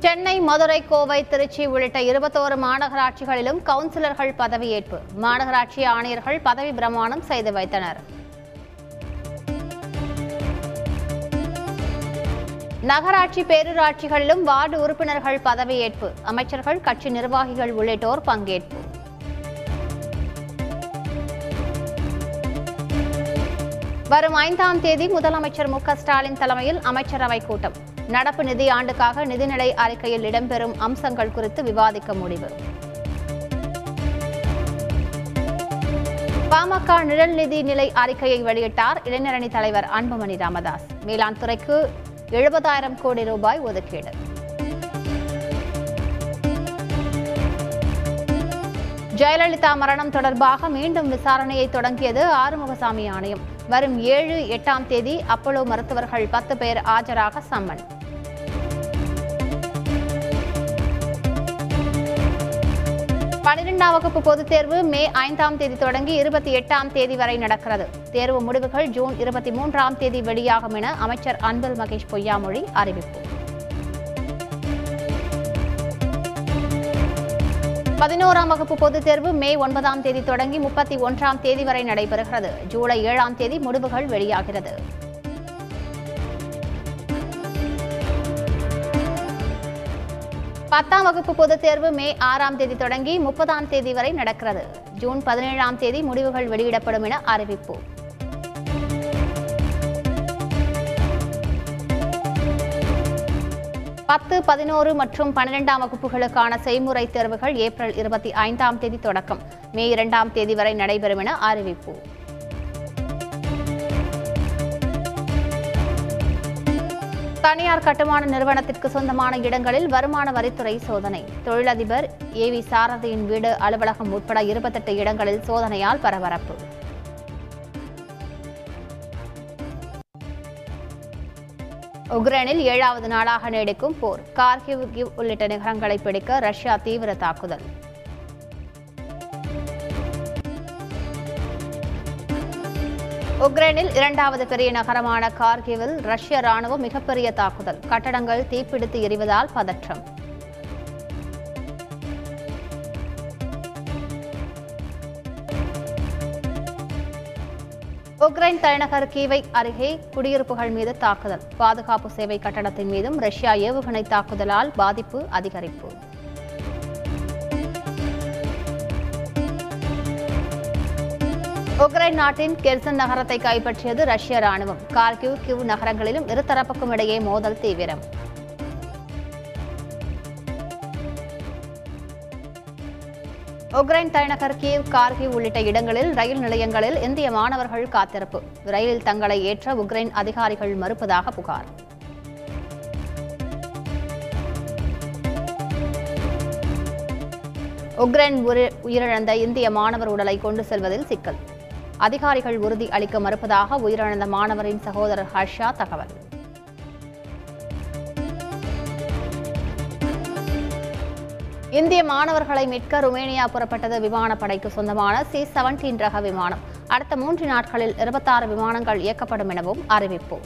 சென்னை மதுரை கோவை திருச்சி உள்ளிட்ட இருபத்தோரு மாநகராட்சிகளிலும் கவுன்சிலர்கள் பதவியேற்பு. மாநகராட்சி ஆணையர்கள் பதவி பிரமாணம் செய்து வைத்தனர். நகராட்சி பேரூராட்சிகளிலும் வார்டு உறுப்பினர்கள் பதவியேற்பு. அமைச்சர்கள் கட்சி நிர்வாகிகள் உள்ளிட்டோர் பங்கேற்பு. வரும் ஐந்தாம் தேதி முதலமைச்சர் மு ஸ்டாலின் தலைமையில் அமைச்சரவைக் கூட்டம். நடப்பு நிதி ஆண்டுக்காக நிதிநிலை அறிக்கையில் இடம்பெறும் அம்சங்கள் குறித்து விவாதிக்க முடிவு. பாமக நிழல் நிதி நிலை அறிக்கையை வெளியிட்டார் இளைஞரணி தலைவர் அன்புமணி ராமதாஸ். வேளாண் துறைக்கு எழுபதாயிரம் கோடி ரூபாய் ஒதுக்கீடு. ஜெயலலிதா மரணம் தொடர்பாக மீண்டும் விசாரணையை தொடங்கியது ஆறுமுகசாமி ஆணையம். வரும் ஏழு எட்டாம் தேதி அப்போலோ மருத்துவர்கள் பத்து பேர் ஆஜராக சம்மன். பனிரெண்டாம் வகுப்பு பொதுத் தேர்வு மே ஐந்தாம் தேதி தொடங்கி இருபத்தி எட்டாம் தேதி வரை நடக்கிறது. தேர்வு முடிவுகள் ஜூன் இருபத்தி மூன்றாம் தேதி வெளியாகும் என அமைச்சர் அன்பில் மகேஷ் பொய்யாமொழி அறிவிப்பு. பதினோராம் வகுப்பு பொதுத் தேர்வு மே ஒன்பதாம் தேதி தொடங்கி முப்பத்தி ஒன்றாம் தேதி வரை நடைபெறுகிறது. ஜூலை ஏழாம் தேதி முடிவுகள் வெளியாகிறது. பத்தாம் வகுப்பு பொதுத் தேர்வு மே ஆறாம் தேதி தொடங்கி முப்பதாம் தேதி வரை நடக்கிறது. ஜூன் பதினேழாம் தேதி முடிவுகள் வெளியிடப்படும் என அறிவிப்பு. பத்து பதினோரு மற்றும் பன்னிரெண்டாம் வகுப்புகளுக்கான செய்முறை தேர்வுகள் ஏப்ரல் இருபத்தி ஐந்தாம் தேதி தொடக்கம். மே இரண்டாம் தேதி வரை நடைபெறும் என அறிவிப்பு. தனியார் கட்டுமான நிறுவனத்திற்கு சொந்தமான இடங்களில் வருமான வரித்துறை சோதனை. தொழிலதிபர் ஏ வி சாரதியின் வீடு அலுவலகம் உட்பட இருபத்தெட்டு இடங்களில் சோதனையால் பரபரப்பு. உக்ரைனில் ஏழாவது நாளாக நீடிக்கும் போர். கார்கிவ் கிவ் உள்ளிட்ட நகரங்களை பிடிக்க ரஷ்யா தீவிர தாக்குதல். உக்ரைனில் இரண்டாவது பெரிய நகரமான கார்கிவில் ரஷ்ய ராணுவம் மிகப்பெரிய தாக்குதல். கட்டடங்கள் தீப்பிடித்து எரிவதால் பதற்றம். உக்ரைன் தலைநகர் கீவை அருகே குடியிருப்புகள் மீது தாக்குதல். பாதுகாப்பு சேவை கட்டடத்தின் மீதும் ரஷ்யா ஏவுகணை தாக்குதலால் பாதிப்பு அதிகரிப்பு. உக்ரைன் நாட்டின் கெர்சன் நகரத்தை கைப்பற்றியது ரஷ்ய ராணுவம். கார்கிவ் கிவ் நகரங்களிலும் இருதரப்புக்கும் இடையே மோதல் தீவிரம். உக்ரைன் தலைநகர் கீவ் கார்கிவ் உள்ளிட்ட இடங்களில் ரயில் நிலையங்களில் இந்திய மாணவர்கள் காத்திருப்பு. ரயிலில் தங்களை ஏற்ற உக்ரைன் அதிகாரிகள் மறுப்பதாக புகார். உக்ரைன் உயிர்- உயிரிழந்த இந்திய மாணவர் உடலை கொண்டு செல்வதில் சிக்கல். அதிகாரிகள் உறுதி அளிக்க மறுப்பதாக உயிரிழந்த மாணவரின் சகோதரர் ஹர்ஷா தகவல். இந்திய மாணவர்களை மீட்க ருமேனியா புறப்பட்டது விமானப்படைக்கு சொந்தமான சி செவன்டீன் ரக விமானம். அடுத்த மூன்று நாட்களில் இருபத்தாறு விமானங்கள் இயக்கப்படும் எனவும் அறிவிப்பு.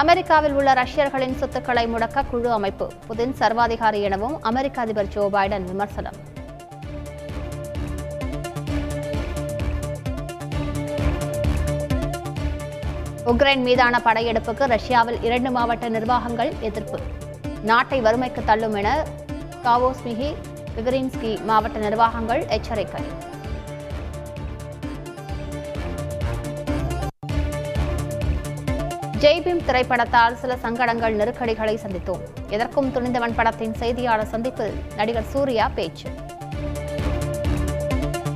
அமெரிக்காவில் உள்ள ரஷ்யர்களின் சொத்துக்களை முடக்க குழு அமைப்பு புதின் சர்வாதிகாரி எனவும் அமெரிக்க அதிபர் ஜோ பைடன் விமர்சனம். உக்ரைன் மீதான படையெடுப்புக்கு ரஷ்யாவில் இரண்டு மாவட்ட நிர்வாகங்கள் எதிர்ப்பு. நாட்டை வறுமைக்கு தள்ளும் என காவோஸ்மிகி விகரின்ஸ்கி மாவட்ட நிர்வாகங்கள் எச்சரிக்கை. ஜெய்பீம் திரைப்படத்தால் சில சங்கடங்கள் நெருக்கடிகளை சந்தித்தோம். எதற்கும் துணிந்தவன் படத்தின் செய்தியாளர் சந்திப்பில் நடிகர் சூர்யா பேச்சு.